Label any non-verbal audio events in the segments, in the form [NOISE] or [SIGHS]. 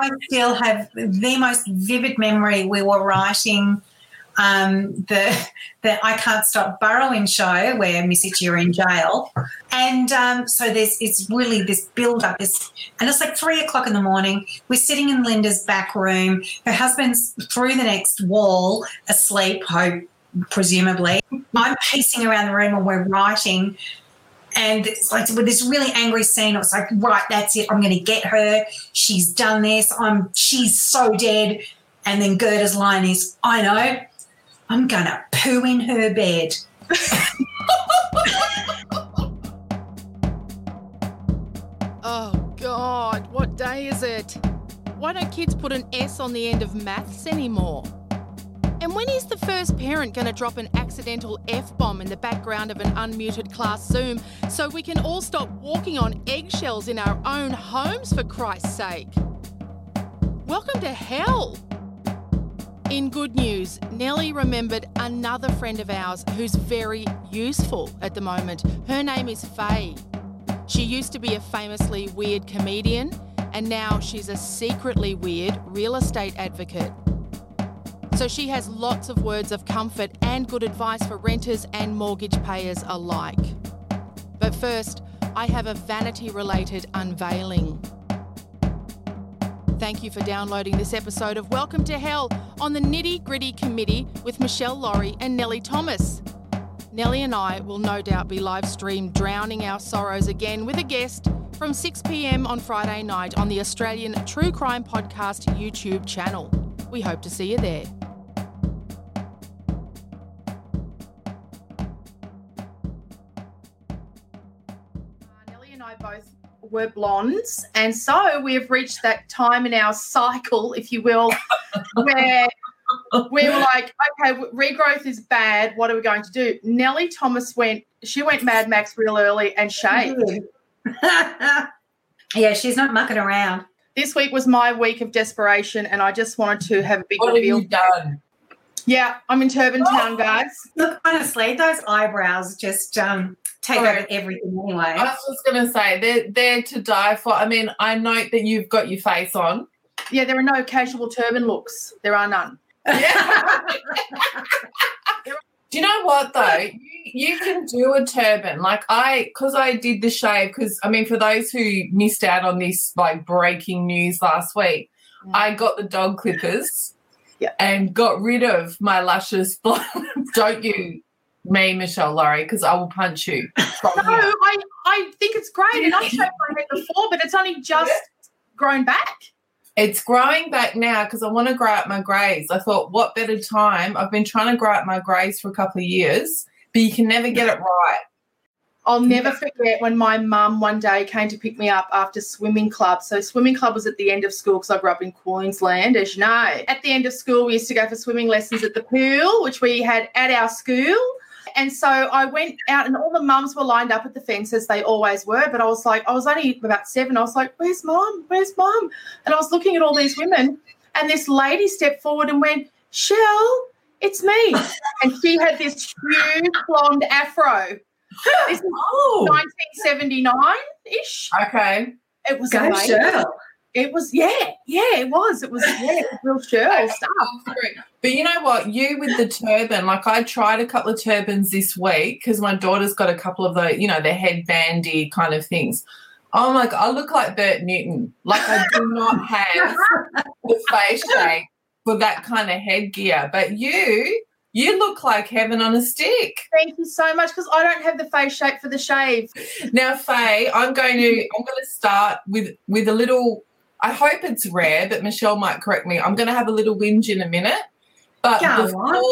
I still have the most vivid memory. We were writing um, the the I Can't Stop Burrowing show where Missy are in jail, and um, so there's it's really this build up. And it's like three o'clock in the morning. We're sitting in Lynda's back room. Her husband's through the next wall, asleep. Hope presumably. I'm pacing around the room and we're writing and it's like with this really angry scene, it was like, right, that's it. I'm going to get her. She's done this. I'm. She's so dead. And then Gerda's line is, I know. I'm going to poo in her bed. [LAUGHS] oh God, what day is it? Why don't kids put an S on the end of maths anymore? And when is the first parent going to drop an accidental F bomb in the background of an unmuted class Zoom so we can all stop walking on eggshells in our own homes, for Christ's sake? Welcome to hell. In good news, Nelly remembered another friend of ours who's very useful at the moment. Her name is Fahey. She used to be a famously weird comedian, and now she's a secretly weird real estate advocate. So she has lots of words of comfort and good advice for renters and mortgage payers alike. But first, I have a vanity related unveiling. Thank you for downloading this episode of Welcome to Hell on the Nitty Gritty Committee with Meshel Laurie and Nelly Thomas. Nelly and I will no doubt be live streamed drowning our sorrows again with a guest from 6 pm on Friday night on the Australian True Crime Podcast YouTube channel. We hope to see you there. Were blondes. And so we have reached that time in our cycle, if you will, [LAUGHS] where we were like, okay, regrowth is bad. What are we going to do? Nelly Thomas went, she went Mad Max real early and shaved. [LAUGHS] yeah, she's not mucking around. This week was my week of desperation, and I just wanted to have a big what reveal. What have you done? Yeah, I'm in Turban Town, guys. Look, honestly, those eyebrows just um, take over everything anyway. I was just going to say, they're, they're to die for. I mean, I note that you've got your face on. Yeah, there are no casual turban looks. There are none. Yeah. [LAUGHS] do you know what, though? You, you can do a turban. Like, I, because I did the shave, because, I mean, for those who missed out on this, like, breaking news last week, mm. I got the dog clippers yeah. and got rid of my luscious [LAUGHS] blonde. Don't you me, Meshel Laurie, because I will punch you. no, I, I think it's great. And I've [LAUGHS] shaved my head before, but it's only just grown back. It's growing back now because I want to grow out my greys. I thought, what better time? I've been trying to grow out my greys for a couple of years, but you can never get it right. I'll never forget when my mum one day came to pick me up after swimming club. So swimming club was at the end of school because I grew up in Queensland, as you know. At the end of school, we used to go for swimming lessons at the pool, which we had at our school. And so I went out, and all the mums were lined up at the fence as they always were. But I was like, I was only about seven. I was like, "Where's mom? Where's mom?" And I was looking at all these women, and this lady stepped forward and went, "Shell, it's me." [LAUGHS] and she had this huge blonde afro. This is oh. 1979 ish. Okay. It was Go amazing. Shell. It was, yeah, yeah, it was. It was, yeah, real sure [LAUGHS] stuff. But you know what? You with the turban, like I tried a couple of turbans this week because my daughter's got a couple of the, you know, the headbandy kind of things. Oh my god, I look like Bert Newton. Like I do not [LAUGHS] have the face shape for that kind of headgear. But you, you look like heaven on a stick. Thank you so much because I don't have the face shape for the shave. Now, Fahey, I'm going to I'm going to start with with a little. I hope it's rare, but Meshel might correct me. I'm going to have a little whinge in a minute. But before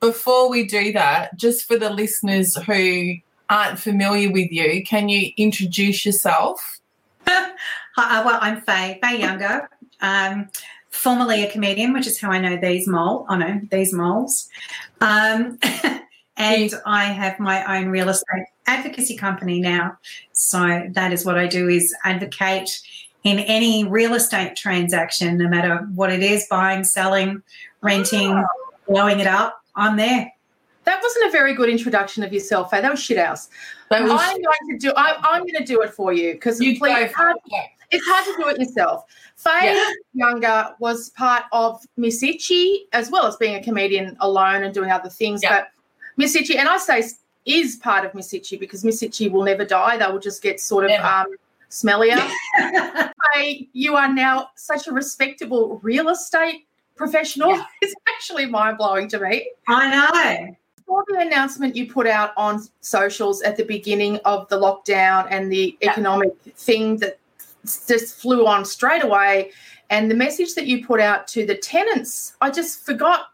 before we do that, just for the listeners who aren't familiar with you, can you introduce yourself? [LAUGHS] Hi, uh, well, I'm Fahey, Fahey Younger, um, formerly a comedian, which is how I know these mole. Oh no, these moles. Um, [LAUGHS] and I have my own real estate advocacy company now. So that is what I do: is advocate in any real estate transaction, no matter what it is, buying, selling, renting, blowing it up. I'm there. That wasn't a very good introduction of yourself, Fahey. That was shit house. That was- I'm going to do. I, I'm going to do it for you because You please, go it's hard, it. It's hard to do it yourself. Fahey Yeah. Younger was part of Miss Itchy as well as being a comedian alone and doing other things. Yeah. But Miss Itchy, and I say is part of Miss Itchy because Miss Itchy will never die. They will just get sort of um, smellier. [LAUGHS] You are now such a respectable real estate professional. Yeah. [LAUGHS] It's actually mind blowing to me. I know. For the announcement you put out on socials at the beginning of the lockdown and the Yeah. economic thing that just flew on straight away, and the message that you put out to the tenants, I just forgot.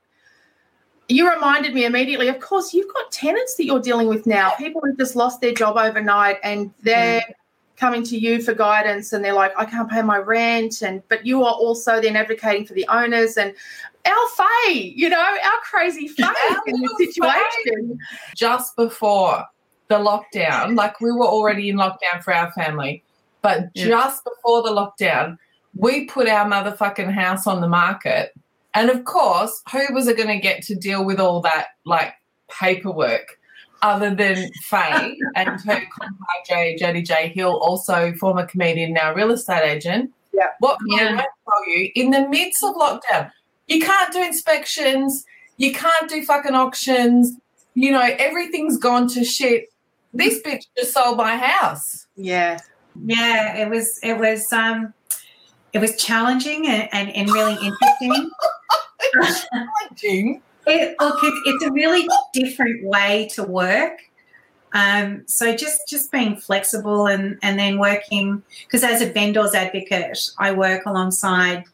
You reminded me immediately, of course, you've got tenants that you're dealing with now. People who've just lost their job overnight and they're mm. Coming to you for guidance and they're like, I can't pay my rent. And but you are also then advocating for the owners and our Fahey, you know, our crazy Fahey Our in this little situation. just before the lockdown, like we were already in lockdown for our family, but Yeah. just before the lockdown, we put our motherfucking house on the market. And of course, who was it going to get to deal with all that like paperwork other than Fahey and her compadre J, Jodie J Hill, also former comedian, now real estate agent? Yeah. What can Yeah. I tell you? In the midst of lockdown, you can't do inspections, you can't do fucking auctions, you know, everything's gone to shit. This bitch just sold my house. Yeah. Yeah, it was it was um it was challenging and, and, and really interesting. [LAUGHS] Challenging. It, look, it, it's a really different way to work. Um, so just just being flexible and and then working because as a vendors advocate, I work alongside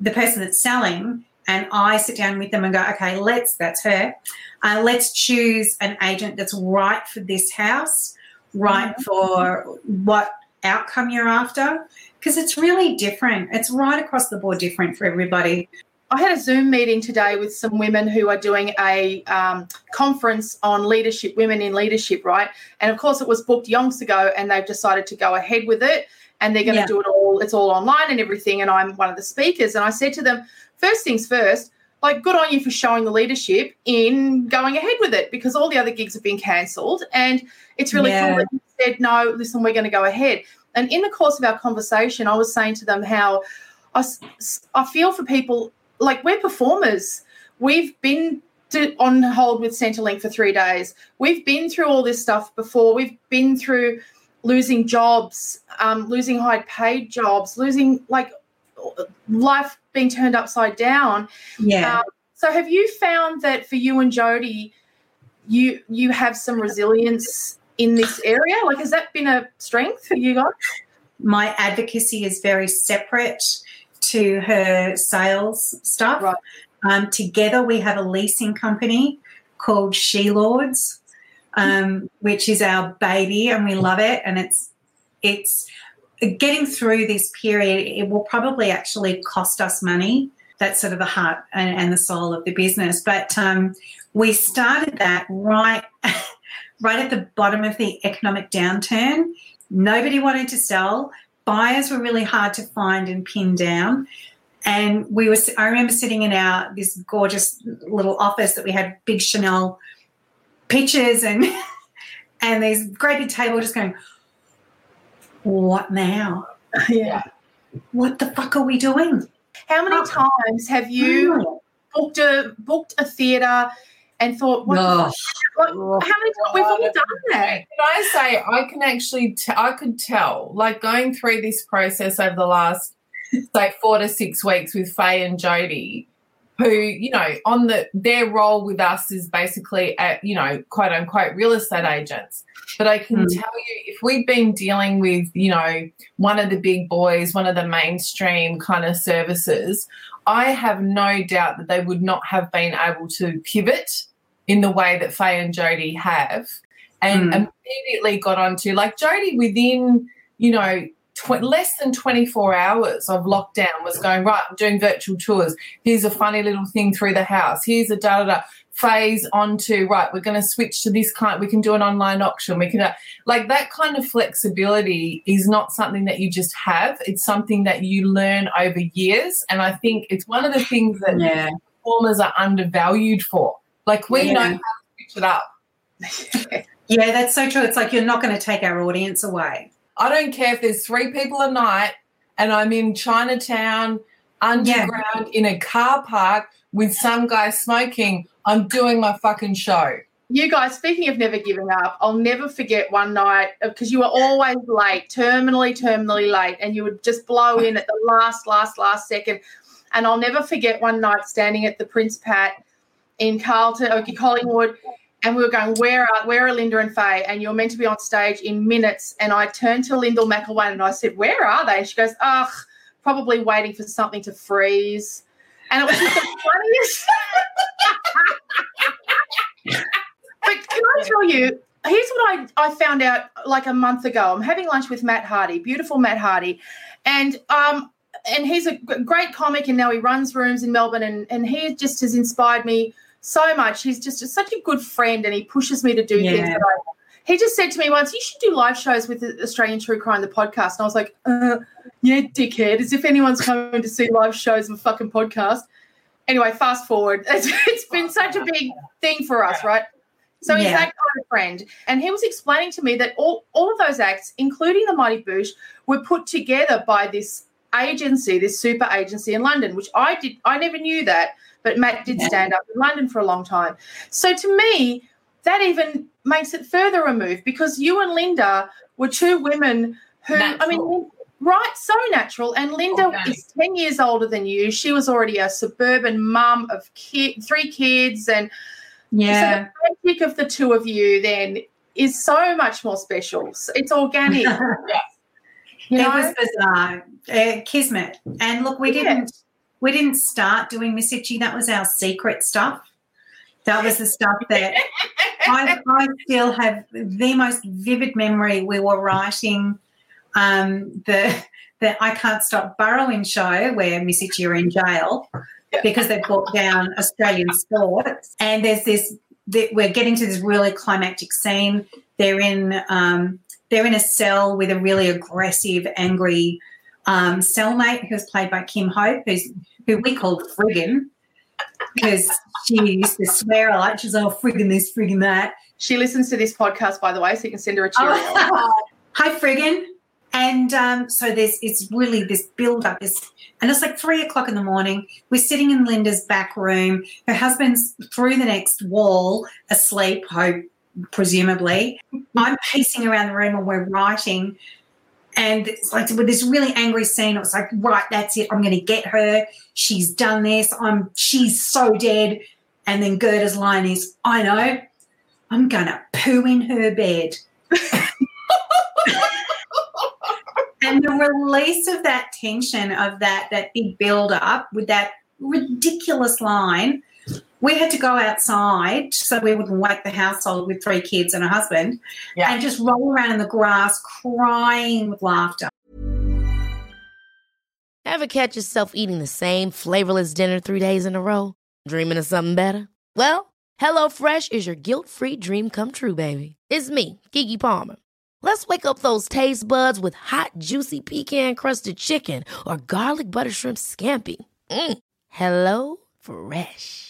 the person that's selling, and I sit down with them and go, okay, let's that's her. Uh, let's choose an agent that's right for this house, right for what outcome you're after, because it's really different. It's right across the board different for everybody. I had a Zoom meeting today with some women who are doing a um, conference on leadership, women in leadership, right? And of course, it was booked yonks ago, and they've decided to go ahead with it, and they're going to Yeah. do it all. It's all online and everything. And I'm one of the speakers, and I said to them, first things first. Like, good on you for showing the leadership in going ahead with it because all the other gigs have been cancelled. And it's really Yeah. cool that you said, no, listen, we're going to go ahead. And in the course of our conversation, I was saying to them how I feel for people like we're performers. We've been to, on hold with Centrelink for three days. We've been through all this stuff before. We've been through losing jobs, um, losing high paid jobs, losing like life being turned upside down. Yeah. Um, so have you found that for you and Jody, you you have some resilience in this area? Like has that been a strength for you guys? my advocacy is very separate to her sales stuff. Right. Um, together, we have a leasing company called She Lords, um, which is our baby, and we love it. And it's it's getting through this period. It will probably actually cost us money. That's sort of the heart and, and the soul of the business. But um, we started that right [LAUGHS] right at the bottom of the economic downturn. Nobody wanted to sell. Buyers were really hard to find and pin down. And we were, I remember sitting in our, this gorgeous little office that we had big Chanel pictures and, [LAUGHS] and these great big table just going, what now? [LAUGHS] Yeah. What the fuck are we doing? How many Oh. times have you hmm. booked a booked a theatre and thought, what the Oh. fuck? Like, how many times we've all done that? Can I say I can actually t- I could tell like going through this process over the last say four to six weeks with Fahey and Jody, who you know on the their role with us is basically at you know quote unquote real estate agents. But I can Mm. tell you if we've been dealing with you know one of the big boys, one of the mainstream kind of services, I have no doubt that they would not have been able to pivot in the way that Fahey and Jody have and Mm. immediately got onto like Jody within, you know, tw- less than 24 hours of lockdown was going, right, I'm doing virtual tours. Here's a funny little thing through the house. Here's a da da da phase onto, right, we're going to switch to this kind, we can do an online auction. We can, uh, like that kind of flexibility is not something that you just have. It's something that you learn over years. And I think it's one of the things that Yeah. performers are undervalued for. Like we Yeah. know how to switch it up. [LAUGHS] Yeah, that's so true. It's like you're not going to take our audience away. I don't care if there's three people a night and I'm in Chinatown underground in a car park with some guy smoking. I'm doing my fucking show. You guys, speaking of never giving up, I'll never forget one night uh, because you were always late, terminally, terminally late, and you would just blow in at the last, last, last second. And I'll never forget one night standing at the Prince Pat in Carlton, or Collingwood, and we were going, "Where are where are Lynda and Fahey?" And you're meant to be on stage in minutes. And I turned to Lyndall McElwain and I said, "Where are they?" She goes, "Ugh, probably waiting for something to freeze." And it was just the [LAUGHS] funniest. [LAUGHS] But can I tell you, here's what I, I found out like a month ago. I'm having lunch with Matt Hardy, beautiful Matt Hardy. And um and he's a great comic and now he runs rooms in Melbourne and, and he just has inspired me so much. He's just such a good friend and he pushes me to do things that I he just said to me once, you should do live shows with the Australian True Crime, the podcast. And I was like, uh, yeah, dickhead, as if anyone's coming to see live shows of a fucking podcast. Anyway, fast forward. [LAUGHS] It's, it's been such a big thing for us, right? So he's Yeah. that kind of friend. And he was explaining to me that all, all of those acts, including the Mighty Boosh, were put together by this agency, this super agency in London, which I did I never knew that, but Matt did stand up in London for a long time. So to me, that even makes it further removed because you and Lynda were two women who I mean right so natural and Lynda is 10 years older than you. She was already a suburban mum of three kids and Yeah. so the magic of the two of you then is so much more special. It's organic. [LAUGHS] You it was bizarre, uh, kismet. And look, we Yeah. didn't we didn't start doing Miss Itchy. That was our secret stuff. That was the stuff that [LAUGHS] I, I still have the most vivid memory. We were writing um, the the I Can't Stop Burrowing show where Miss Itchy are in jail because they've brought down Australian sports. And there's this we're getting to this really climactic scene. They're in um, they're in a cell with a really aggressive, angry um, cellmate who's played by Kim Hope, who's who we called friggin because she used to swear a lot. She's all friggin this, friggin that. she listens to this podcast, by the way, so you can send her a cheerio. [LAUGHS] Hi friggin. And um, so there's it's really this build up is and it's like three o'clock in the morning. We're sitting in Lynda's back room. Her husband's through the next wall, asleep, hope presumably. I'm pacing around the room and we're writing. And it's like with this really angry scene, it was like, right, that's it. I'm gonna get her. She's done this. I'm she's so dead. And then Gerda's line is, I know, I'm gonna poo in her bed. [LAUGHS] and the release of that tension of that that big build up with that ridiculous line we had to go outside so we wouldn't wake the household with three kids and a husband Yeah. and just roll around in the grass crying with laughter Ever catch yourself eating the same flavorless dinner three days in a row? Dreaming of something better? Well, HelloFresh is your guilt free dream come true, baby. It's me, Keke Palmer. Let's wake up those taste buds with hot, juicy pecan crusted chicken or garlic butter shrimp scampi. Mm. Hello Fresh.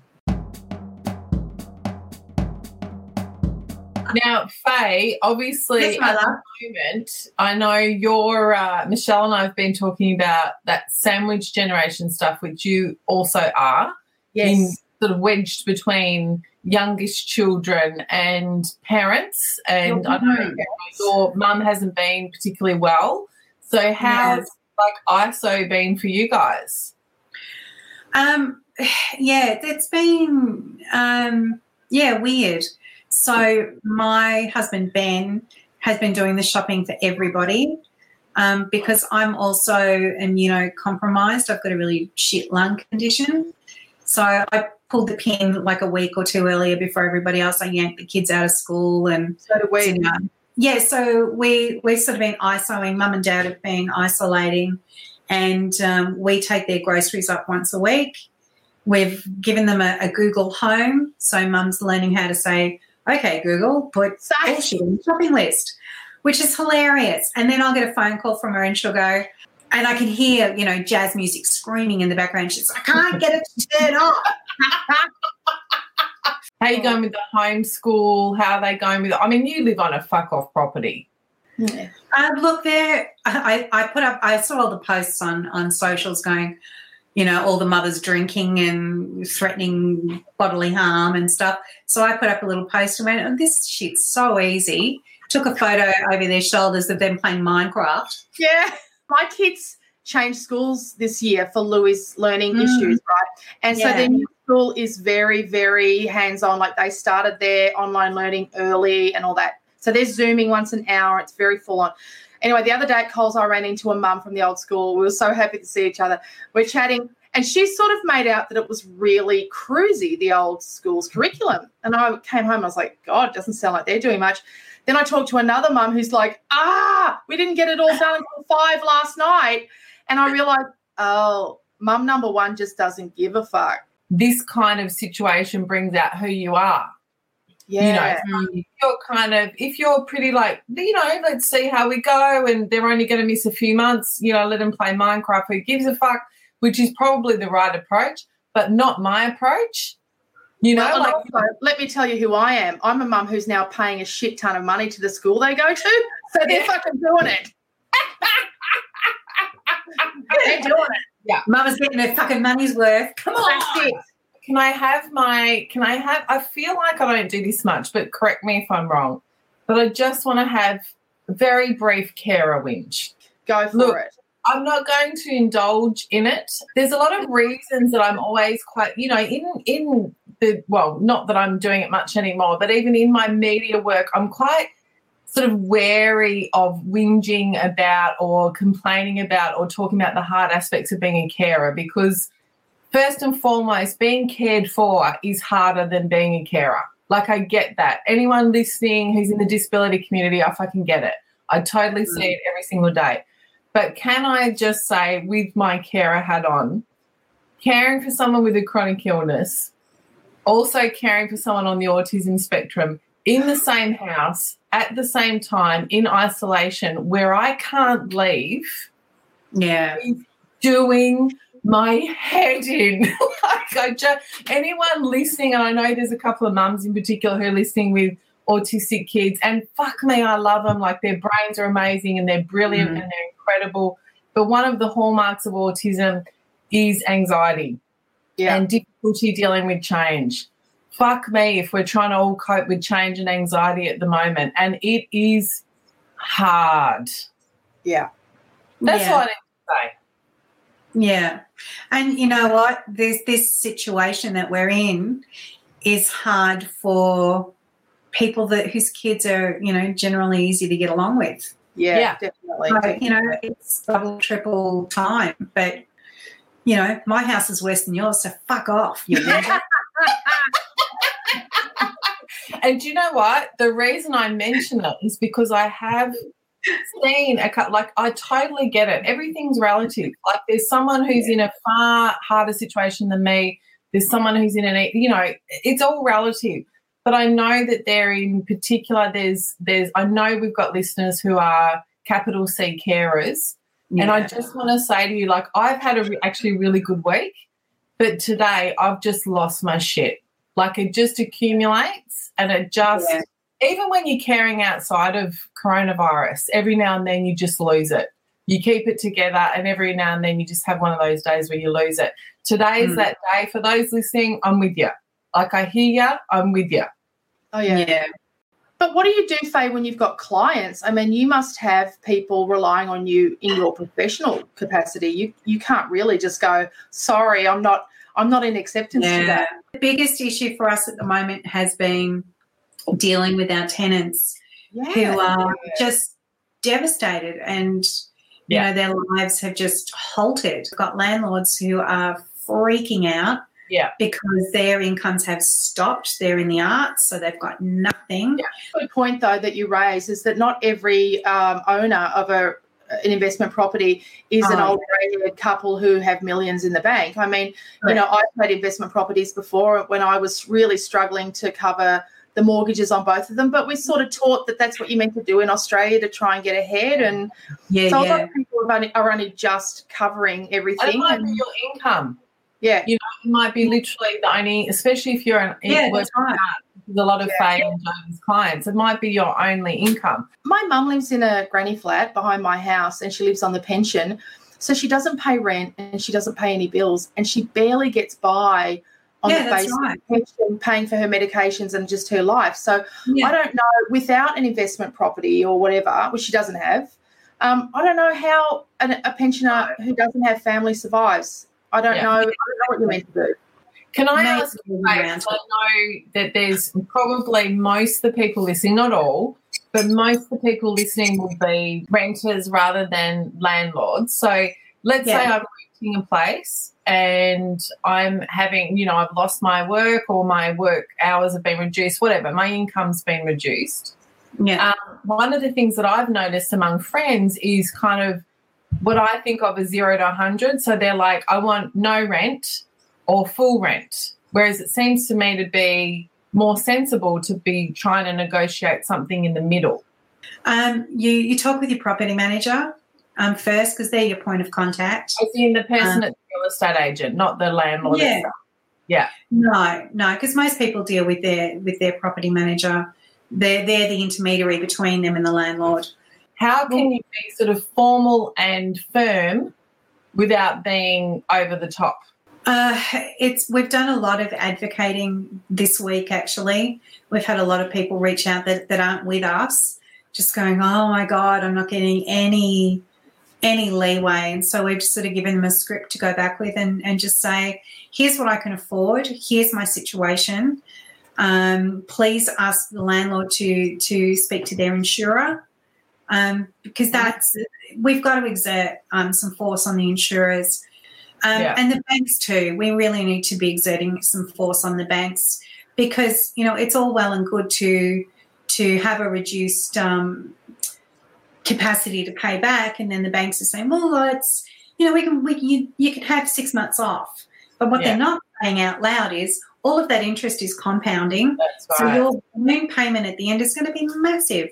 Now, Fahey, obviously Yes, at the moment, I know your uh, Meshel and I have been talking about that sandwich generation stuff, which you also are. in sort of wedged between youngest children and parents. And I know your mum hasn't been particularly well. So how's like ISO been for you guys? Um, [SIGHS] yeah, it's been um, yeah weird. So my husband Ben has been doing the shopping for everybody um, because I'm also immunocompromised. I've got a really shit lung condition, so I pulled the pin like a week or two earlier before everybody else. I yanked the kids out of school and So do we. know, yeah, so we we've sort of been isolating. Mum and Dad have been isolating, and um, we take their groceries up once a week. We've given them a, a Google Home, so Mum's learning how to say, "Okay, Google, put bullshit in shopping list," which is hilarious. And then I'll get a phone call from her, and she'll go, and I can hear you know jazz music screaming in the background. She's like, "I can't get it to turn off." [LAUGHS] How you going with the homeschool? How are they going with I mean, you live on a fuck off property. Uh, look, there. I, I put up. I saw all the posts on on socials going, you know, all the mothers drinking and threatening bodily harm and stuff. So I put up a little post and went, oh, "This shit's so easy." Took a photo over their shoulders of them playing Minecraft. Yeah, my kids changed schools this year for Louis' learning Mm. issues, right? And so Yeah. their new school is very, very hands on. Like they started their online learning early and all that. So they're Zooming once an hour. It's very full on. Anyway, the other day at Coles, I ran into a mum from the old school. We were so happy to see each other. We're chatting, and she sort of made out that it was really cruisy, the old school's curriculum. And I came home, I was like, God, it doesn't sound like they're doing much. Then I talked to another mum who's like, ah, we didn't get it all done until five last night. And I realized, oh, mum number one just doesn't give a fuck. This kind of situation brings out who you are. Yeah. You know, so if you're kind of if you're pretty like you know, let's see how we go, and they're only going to miss a few months. You know, let them play Minecraft. Who gives a fuck? Which is probably the right approach, but not my approach. You know, Well, like also, let me tell you who I am. I'm a mum who's now paying a shit ton of money to the school they go to. So they're Yeah. fucking doing it. [LAUGHS] they're doing it. Yeah, mama's getting her fucking money's worth. Come on. Can I have my? Can I have? I feel like I don't do this much, but correct me if I'm wrong. But I just want to have a very brief carer whinge. Go for Look, it. I'm not going to indulge in it. There's a lot of reasons that I'm always quite, you know, in in the well, not that I'm doing it much anymore, but even in my media work, I'm quite sort of wary of whinging about or complaining about or talking about the hard aspects of being a carer because first and foremost, being cared for is harder than being a carer. Like I get that. Anyone listening who's in the disability community, I fucking get it. I totally see it every single day. But can I just say, with my carer hat on, caring for someone with a chronic illness, also caring for someone on the autism spectrum in the same house at the same time in isolation where I can't leave Yeah. doing my head in. [LAUGHS] like I just anyone listening, and I know there's a couple of mums in particular who are listening with autistic kids, and fuck me, I love them. Like their brains are amazing and they're brilliant Mm. and they're incredible. But one of the hallmarks of autism is anxiety Yeah. and difficulty dealing with change. Fuck me if we're trying to all cope with change and anxiety at the moment. And it is hard. yeah. That's Yeah. all I need to say. Yeah. And you know what? This this situation that we're in is hard for people that whose kids are, you know, generally easy to get along with. Yeah, Yeah. definitely. So, you know, it's double, triple time. But you know, my house is worse than yours, so fuck off. You ninja. [LAUGHS] And do you know what? The reason I mention it is because I have seen a cut like I totally get it. Everything's relative. Like there's someone who's in a far harder situation than me. There's someone who's in an you know, it's all relative. But I know that there in particular there's there's I know we've got listeners who are capital C carers. And I just want to say to you, like, I've had a re- actually really good week, but today I've just lost my shit. Like, it just accumulates and it just, Yeah. Even when you're caring outside of coronavirus, every now and then you just lose it. You keep it together, and every now and then you just have one of those days where you lose it. Today is Mm. that day. For those listening, I'm with you. Like, I hear you, I'm with you. Oh yeah. yeah. But what do you do, Fahey, when you've got clients? I mean, you must have people relying on you in your professional capacity. You you can't really just go, sorry, I'm not I'm not in acceptance Yeah. today. The biggest issue for us at the moment has been dealing with our tenants Yeah. who are just devastated and you Yeah. know their lives have just halted. We've got landlords who are freaking out Yeah. because their incomes have stopped. They're in the arts, so they've got nothing. good point though that you raise is that not every um, owner of a an investment property is an Oh. old grey-haired couple who have millions in the bank. I mean, you know, I've had investment properties before when I was really struggling to cover the mortgages on both of them, but we're sort of taught that that's what you meant to do in Australia to try and get ahead. And Yeah, so a lot yeah. of people are only, are only just covering And it everything. might And, be your income. yeah, You know, it might be literally the only, especially if you're an Yeah, working that's right. with a lot of Fahey and Jones clients, it might be your only income. my mum lives in a granny flat behind my house and she lives on the pension. So she doesn't pay rent and she doesn't pay any bills and she barely gets by on Yeah, the that's basis right. of pension, paying for her medications and just her life. So Yeah. I don't know, without an investment property or whatever, which she doesn't have, um, I don't know how an, a pensioner who doesn't have family survives. I don't Yeah. know. I don't know what you're meant to do. Can I Maybe ask you, around I know that there's probably most of the people listening, not all, but most of the people listening will be renters rather than landlords. So let's say I'm renting a place and I'm having, you know, I've lost my work or my work hours have been reduced, whatever, my income's been reduced. Yeah. Um, one of the things that I've noticed among friends is kind of what I think of as zero to 100. So they're like, I want no rent or full rent. Whereas it seems to me to be more sensible to be trying to negotiate something in the middle. Um, you you talk with your property manager um, first because they're your point of contact. As in the person at the real estate agent, not the landlord. Yeah. itself. Yeah. No, no, because most people deal with their with their property manager. They're they're the intermediary between them and the landlord. How can you be sort of formal and firm without being over the top? Uh, it's we've done a lot of advocating this week. Actually, we've had a lot of people reach out that, that aren't with us, just going, "Oh my god, I'm not getting any any leeway." And so we've just sort of given them a script to go back with and and just say, "Here's what I can afford. Here's my situation. Um, please ask the landlord to to speak to their insurer." Um, because that's we've got to exert um, some force on the insurers um, Yeah. and the banks too. We really need to be exerting some force on the banks because you know it's all well and good to to have a reduced um, capacity to pay back, and then the banks are saying, "Well, it's you know we can we you, you can have six months off," but what Yeah. they're not saying out loud is all of that interest is compounding. That's So your balloon payment at the end is going to be massive.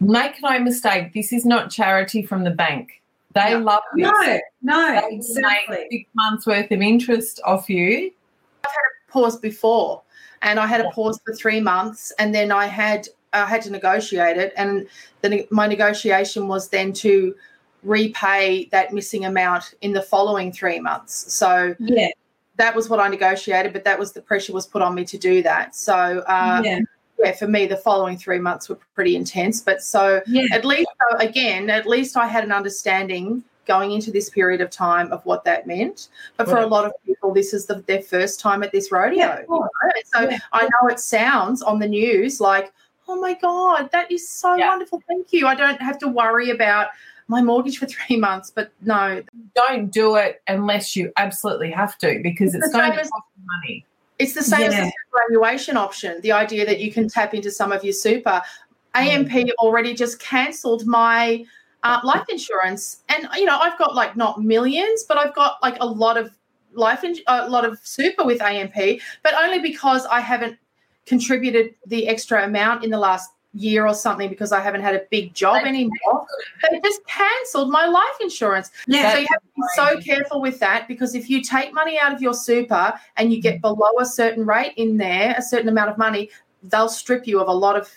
Make no mistake, this is not charity from the bank. They No. love this. No, no, They exactly. six months worth of interest off you. I've had a pause before, and I had a pause for three months, and then I had I had to negotiate it, and the, my negotiation was then to repay that missing amount in the following three months. So Yeah, that was what I negotiated, but that was the pressure was put on me to do that. So uh, yeah, yeah, for me, the following three months were pretty intense. But so yeah. at least, so again, at least I had an understanding going into this period of time of what that meant. But for Right. a lot of people, this is the, their first time at this rodeo. Yeah, you know? So. I know it sounds on the news like, oh my God, that is so Yeah. wonderful. Thank you. I don't have to worry about my mortgage for [LAUGHS] three months, but no. Don't do it unless you absolutely have to because it's, It's going to cost you money. It's the same as the superannuation option, the idea that you can tap into some of your super. AMP already just cancelled my uh, life insurance, and you know I've got like not millions, but I've got like a lot of life, in- a lot of super with AMP, but only because I haven't contributed the extra amount in the last year or something because I haven't had a big job anymore. They just cancelled my life insurance. Yeah. So you have to be so careful with that because if you take money out of your super and you get below a certain rate in there, a certain amount of money, they'll strip you of a lot of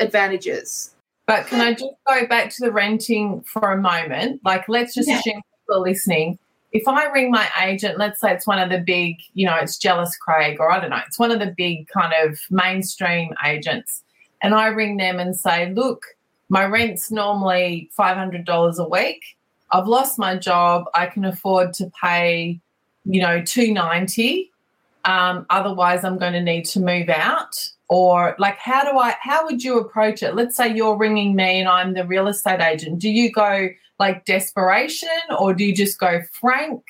advantages. But can I just go back to the renting for a moment? Like, let's just Yeah. assume people are listening. If I ring my agent, let's say it's one of the big, you know, it's Jellis Craig, or I don't know, it's one of the big kind of mainstream agents, and I ring them and say, look, my rent's normally $500 a week. I've lost my job. I can afford to pay, you know, 290 um, otherwise i'm going to need to move out or like how do i how would you approach it let's say you're ringing me and i'm the real estate agent do you go like desperation or do you just go frank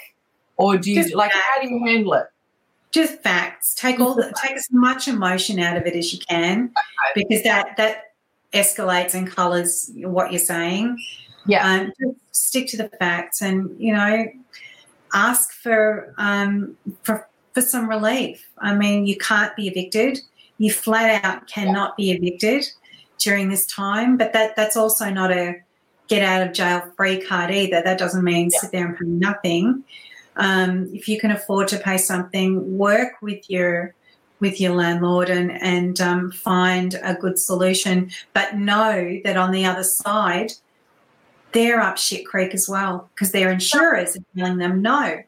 or do you Just like how do you handle it just facts. Take all the, [LAUGHS] take as much emotion out of it as you can, because that that escalates and colours what you're saying. yeah Um, just stick to the facts, and you know, ask for um, for for some relief. I mean, you can't be evicted. You flat out cannot be evicted during this time. But that that's also not a get out of jail free card either. That doesn't mean sit there and pay nothing. Um, if you can afford to pay something, work with your with your landlord and and um, find a good solution. But know that on the other side, they're up shit creek as well because their insurers are telling them no.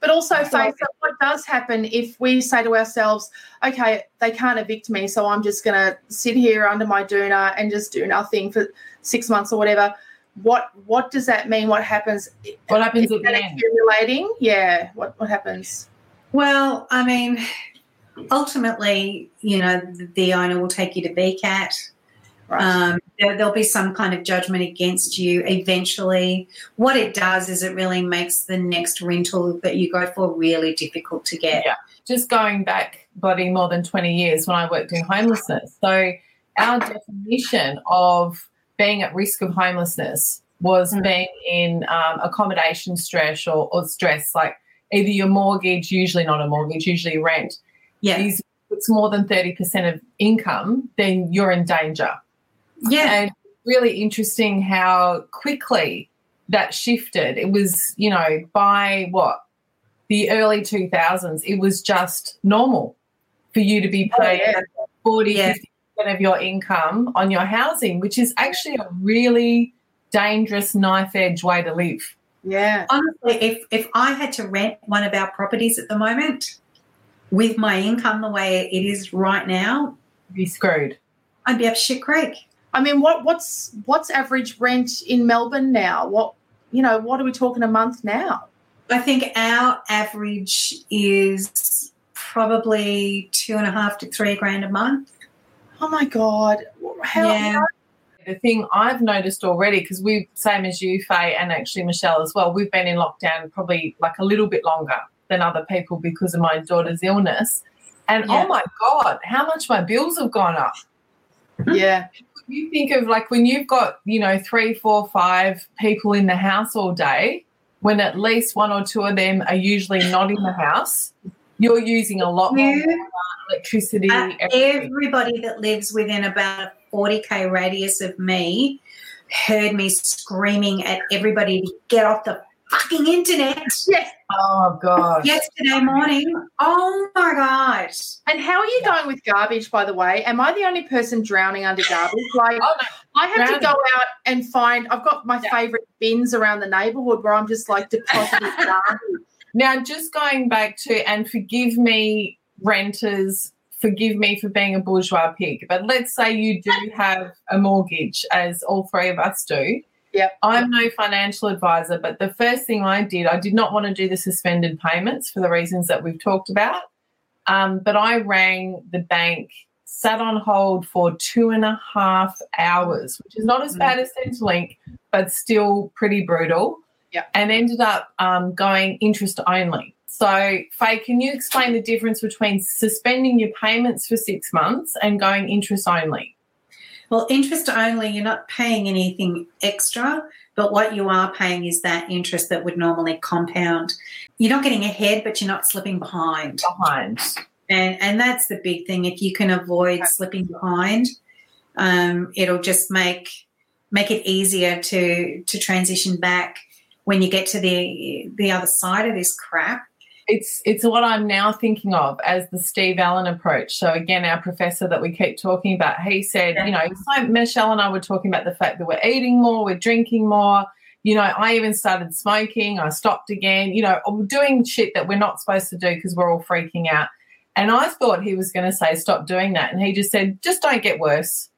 But also, Faith, that what does happen if we say to ourselves, okay, they can't evict me, so I'm just going to sit here under my doona and just do nothing for six months or whatever. What what does that mean? What happens? what happens Is at the that end accumulating? Yeah. What what happens? Well, I mean, ultimately, you know, the, the owner will take you to VCAT. Right. Um, there, there'll be some kind of judgment against you eventually. What it does is it really makes the next rental that you go for really difficult to get. Yeah. just going back bloody more than 20 years when I worked in homelessness. So our definition of being at risk of homelessness was Mm. being in um, accommodation stress or, or stress, like either your mortgage, usually not a mortgage, usually rent, Yeah. is it's more than 30% of income, then you're in danger. Yeah. And really interesting how quickly that shifted. It was, you know, by what? The early 2000s, it was just normal for you to be paying yeah. 40, Yeah. 50% of your income on your housing, which is actually a really dangerous knife edge way to live. Yeah. Honestly, if if I had to rent one of our properties at the moment with my income the way it is right now, Be screwed. I'd be up shit creek. I mean, what what's what's average rent in Melbourne now? What you know, what are we talking a month now? I think our average is probably two and a half to three grand a month. Oh my god! How? Yeah. The thing I've noticed already, because we, same as you, Fahey, and actually Meshel as well, we've been in lockdown probably like a little bit longer than other people because of my daughter's illness. And oh Yeah. oh my God, how much my bills have gone up. Yeah. You think of like when you've got, you know, three, four, five people in the house all day, when at least one or two of them are usually not in the house, you're using a lot more You- water, electricity, Uh, everybody that lives within about a 40k radius of me heard me screaming at everybody to get off the fucking internet Yes. Oh God. yesterday morning. Oh my god. And how are you going with garbage, by the way? Am I the only person drowning under garbage? [LAUGHS] Like, Oh, no. I have to go out and find. I've got my Yeah. favourite bins around the neighbourhood where I'm just like depositing [LAUGHS] garbage. Now, just going back to, and forgive me, renters, forgive me for being a bourgeois pig, but let's say you do [LAUGHS] have a mortgage, as all three of us do. Yep. I'm no financial advisor, but the first thing I did, I did not want to do the suspended payments for the reasons that we've talked about. Um, but I rang the bank sat on hold for two and a half hours, which is not as bad as Centrelink, but still pretty brutal. Yeah. And ended up um, going interest only. So, Fahey, can you explain the difference between suspending your payments for six months and going interest only? Well, interest only, you're not paying anything extra, but what you are paying is that interest that would normally compound. You're not getting ahead, but you're not slipping behind. Behind. And and that's the big thing. If you can avoid slipping behind, um, it'll just make make it easier to to transition back when you get to the the other side of this crap. It's it's what I'm now thinking of as the Steve Allen approach. So again, our professor that we keep talking about, he said, you know, so Meshel and I were talking about the fact that we're eating more, we're drinking more. You know, I even started smoking. I stopped again. You know, doing shit that we're not supposed to do because we're all freaking out. And I thought he was going to say, stop doing that. And he just said, just don't get worse.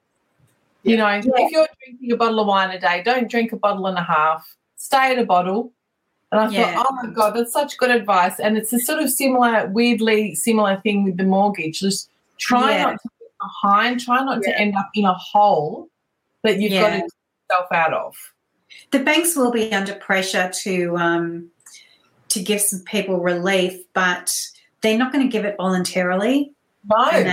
You know, if you're drinking a bottle of wine a day, don't drink a bottle and a half. Stay at a bottle. And I Yeah. thought, oh my God, that's such good advice. And it's a sort of similar, weirdly similar thing with the mortgage. Just try Yeah. not to get behind, try not Yeah. to end up in a hole that you've got to get yourself out of. the banks will be under pressure to um, to give some people relief, but they're not going to give it voluntarily. No.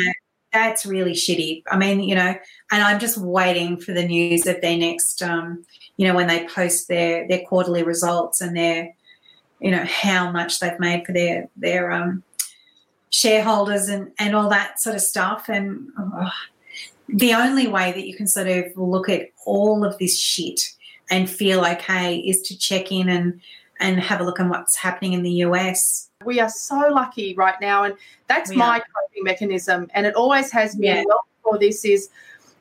That's really shitty. I mean, you know, and I'm just waiting for the news of their next, um, you know, when they post their their quarterly results and their, you know, how much they've made for their their um, shareholders and and all that sort of stuff. And oh, the only way that you can sort of look at all of this shit and feel okay is to check in and and have a look at what's happening in the US. We are so lucky right now, and that's my coping mechanism, and it always has been. Yeah. Well before this is,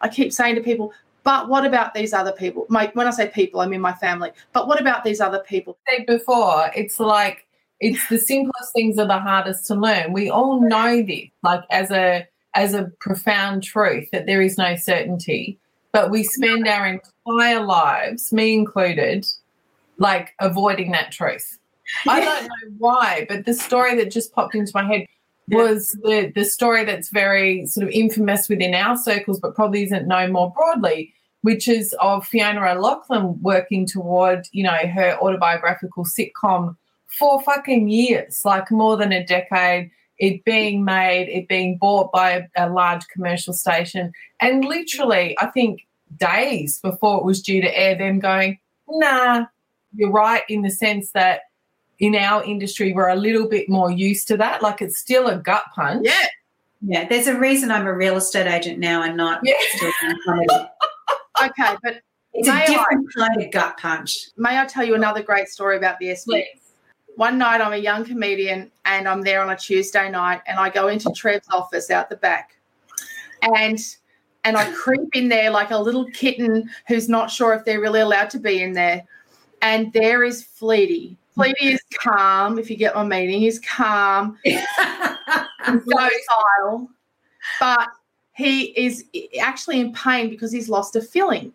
I keep saying to people, but what about these other people? My, when I say people, I mean my family. But what about these other people? said before, it's like it's the simplest things are the hardest to learn. We all know this, like as a as a profound truth that there is no certainty, but we spend our entire lives, me included, like avoiding that truth. I don't know why, but the story that just popped into my head was the the story that's very sort of infamous within our circles, but probably isn't known more broadly, which is of Fiona O'Loughlin working toward, you know, her autobiographical sitcom for fucking years, like more than a decade. It being made, it being bought by a, a large commercial station, and literally, I think days before it was due to air, them going, nah, you're right in the sense that in our industry we're a little bit more used to that. Like it's still a gut punch. Yeah. Yeah, there's a reason I'm a real estate agent now and not Yeah. still doing comedy. [LAUGHS] Okay, but It's a I? a different kind of gut punch. may I tell you another great story about the SB? One night, I'm a young comedian, and I'm there on a Tuesday night, and I go into Trev's office out the back, and and I creep in there like a little kitten who's not sure if they're really allowed to be in there, and there is Fleety. Fleety is calm. If you get my meaning, he's calm. [LAUGHS] docile, but he is actually in pain because he's lost a filling.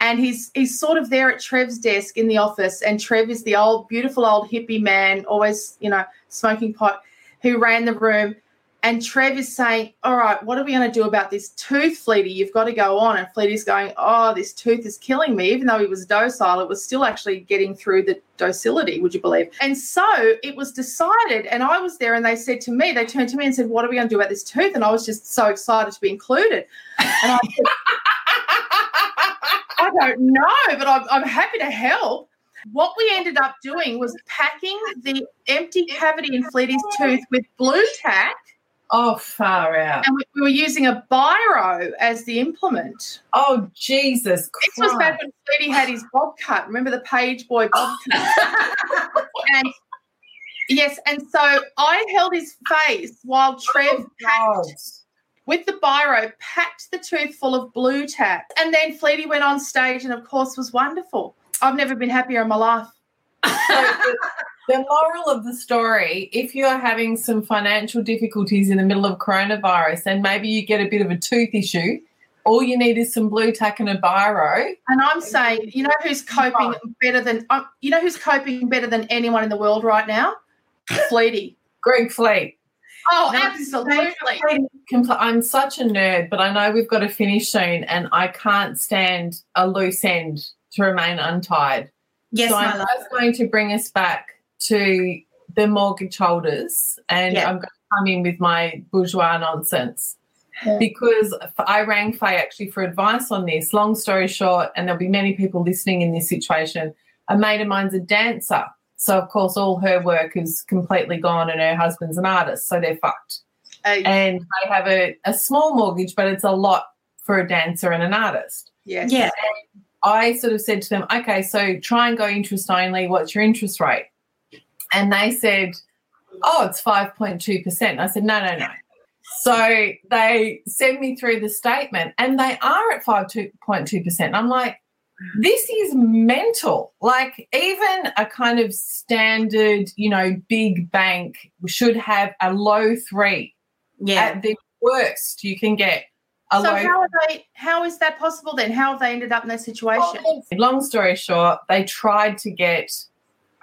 And he's he's sort of there at Trev's desk in the office, and Trev is the old, beautiful old hippie man, always, you know, smoking pot, who ran the room. And Trev is saying, All right, what are we going to do about this tooth, Fleety? You've got to go on. And Fleety's going, Oh, this tooth is killing me. Even though he was docile, it was still actually getting through the docility, would you believe? And so it was decided. And I was there, and they said to me, They turned to me and said, What are we going to do about this tooth? And I was just so excited to be included. And I said, I don't know, but I'm, I'm happy to help. What we ended up doing was packing the empty cavity in Fleety's tooth with blue tack, Oh, far out. and we, we were using a biro as the implement. Oh, Jesus Christ. This was back when Fleety had his bob cut. Remember the page boy bob [LAUGHS] cut? and yes, and so I held his face while oh, Trev God. with the biro packed the tooth full of blue tack. And then Fleety went on stage and, of course, was wonderful. I've never been happier in my life. [LAUGHS] So the, moral of the story if you are having some financial difficulties in the middle of coronavirus and maybe you get a bit of a tooth issue, all you need is some blue tack and a biro. And I'm saying, you know who's coping better than um, you know who's coping better than anyone in the world right now? [LAUGHS] Fleety. Greg Fleet. Oh, No, absolutely. I'm such a nerd, but I know we've got to finish soon, and I can't stand a loose end to remain untied. Yes, so my I'm love. going to bring us back to the mortgage holders, and Yeah. I'm going to come in with my bourgeois nonsense. Because I rang Faye actually for advice on this. Long story short, and there'll be many people listening in this situation. A mate of mine's a dancer. So, of course, all her work is completely gone, and her husband's an artist. So they're fucked. Uh, And they have a, a small mortgage, but it's a lot for a dancer and an artist. yes. Yeah. I sort of said to them, okay, so try and go interest only. What's your interest rate? And they said, oh, it's 5.2%. I said, no, no, no. So they send me through the statement and they are at 5.2%. I'm like, this is mental. Like, even a kind of standard, you know, big bank should have a low three. Yeah. At the worst, you can get a So low how are they? How is that possible then? How have they ended up in that situation? Long story short, they tried to get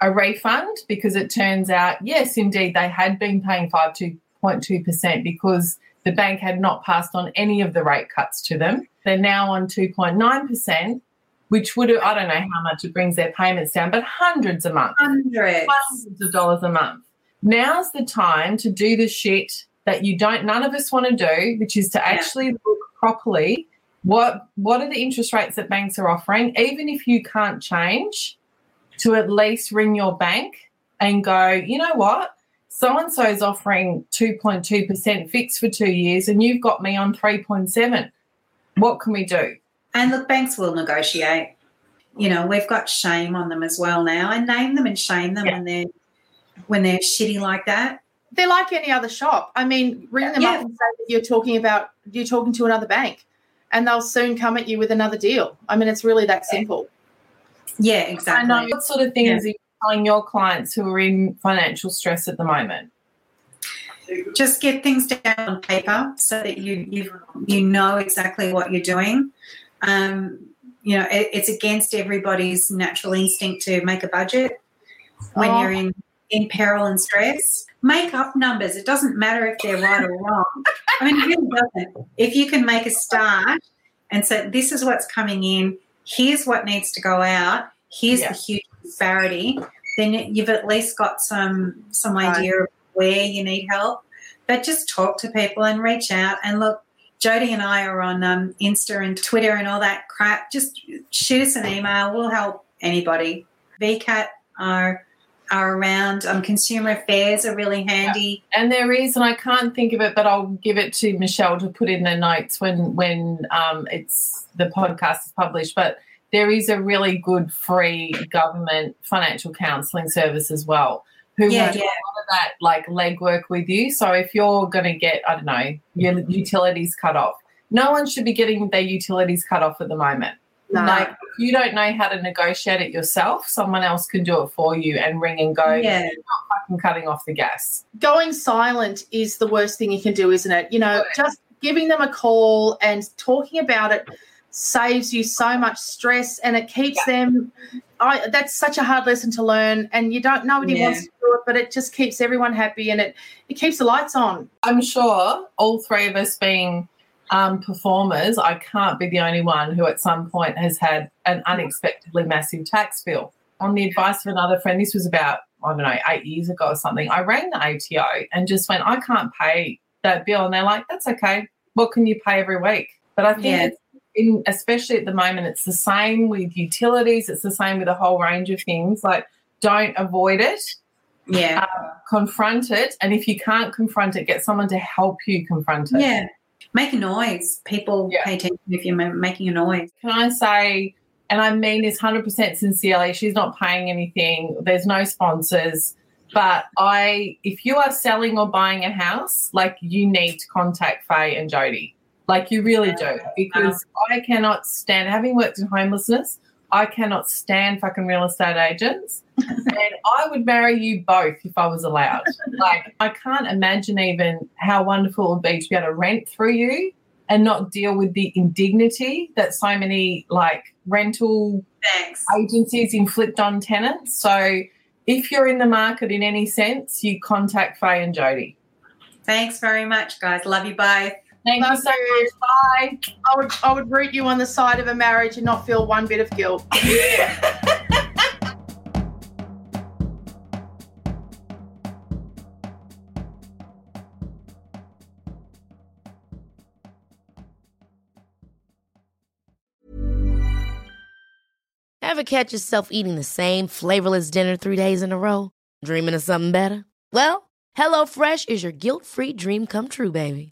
a refund because it turns out, yes, indeed, they had been paying 5.2% because the bank had not passed on any of the rate cuts to them. They're now on 2.9%, which would, I don't know how much it brings their payments down, but hundreds a month Hundreds. hundreds of dollars a month. Now's the time to do the shit that you don't none of us want to do, which is to actually look properly what what are the interest rates that banks are offering, even if you can't change, to at least ring your bank and go, you know what? So and so is offering 2.2% fixed for two years and you've got me on 3.7. What can we do? And look, banks will negotiate. You know, we've got shame on them as well now, and name them and shame them Yeah. when they're when they're shitty like that. They're like any other shop. I mean, ring them Yeah. up and say that you're talking about you're talking to another bank, and they'll soon come at you with another deal. I mean, it's really that simple. Yeah, I exactly. know what sort of things are you telling your clients who are in financial stress at the moment? Just get things down on paper so that you you you know exactly what you're doing. Um, you know, it, it's against everybody's natural instinct to make a budget when Oh. you're in in peril and stress. Make up numbers. It doesn't matter if they're right or wrong. I mean, it really doesn't. If you can make a start and say, "This is what's coming in. Here's what needs to go out. Here's Yeah. the huge disparity," then you've at least got some some Right. idea of where you need help. But just talk to people and reach out. And look, Jody and I are on um, Insta and Twitter and all that crap. Just shoot us an email. We'll help anybody. VCAT are are around. Um, consumer affairs are really handy. And there is, and I can't think of it, but I'll give it to Meshel to put in the notes when when um, it's the podcast is published. But there is a really good free government financial counselling service as well, who Yeah, will do yeah. a lot of that like legwork with you. So if you're going to get, I don't know, your utilities cut off, no one should be getting their utilities cut off at the moment. No. Like if you don't know how to negotiate it yourself, someone else can do it for you and ring and go. Yeah. You're not fucking cutting off the gas. going silent is the worst thing you can do, isn't it? You know, just giving them a call and talking about it saves you so much stress and it keeps them I that's such a hard lesson to learn and you don't nobody Yeah. wants to do it, but it just keeps everyone happy and it it keeps the lights on. I'm sure all three of us being um, performers, I can't be the only one who at some point has had an unexpectedly massive tax bill. On the advice of another friend, this was about, I don't know, eight years ago or something, I rang the ATO and just went, I can't pay that bill. And they're like, that's okay. What can you pay every week? But I think Yeah. it's in, especially at the moment, it's the same with utilities. It's the same with a whole range of things. Like, don't avoid it Yeah. Uh, confront it and if you can't confront it get someone to help you confront it Yeah. Make a noise. People Yeah. pay attention if you're making a noise. can i say and i mean this 100% sincerely she's not paying anything there's no sponsors but i if you are selling or buying a house like you need to contact faye and jody like you really do because i cannot stand having worked in homelessness i cannot stand fucking real estate agents [LAUGHS] and I would marry you both if I was allowed. like, I can't imagine even how wonderful it would be to be able to rent through you and not deal with the indignity that so many like rental Thanks. agencies inflict on tenants. So, if you're in the market in any sense, you contact Faye and Jody. Thanks very much, guys. Love you both. Thank Love you so you. much. Bye. I would I would root you on the side of a marriage and not feel one bit of guilt. [LAUGHS] Ever catch yourself eating the same flavorless dinner three days in a row? Dreaming of something better? Well, HelloFresh is your guilt-free dream come true, baby.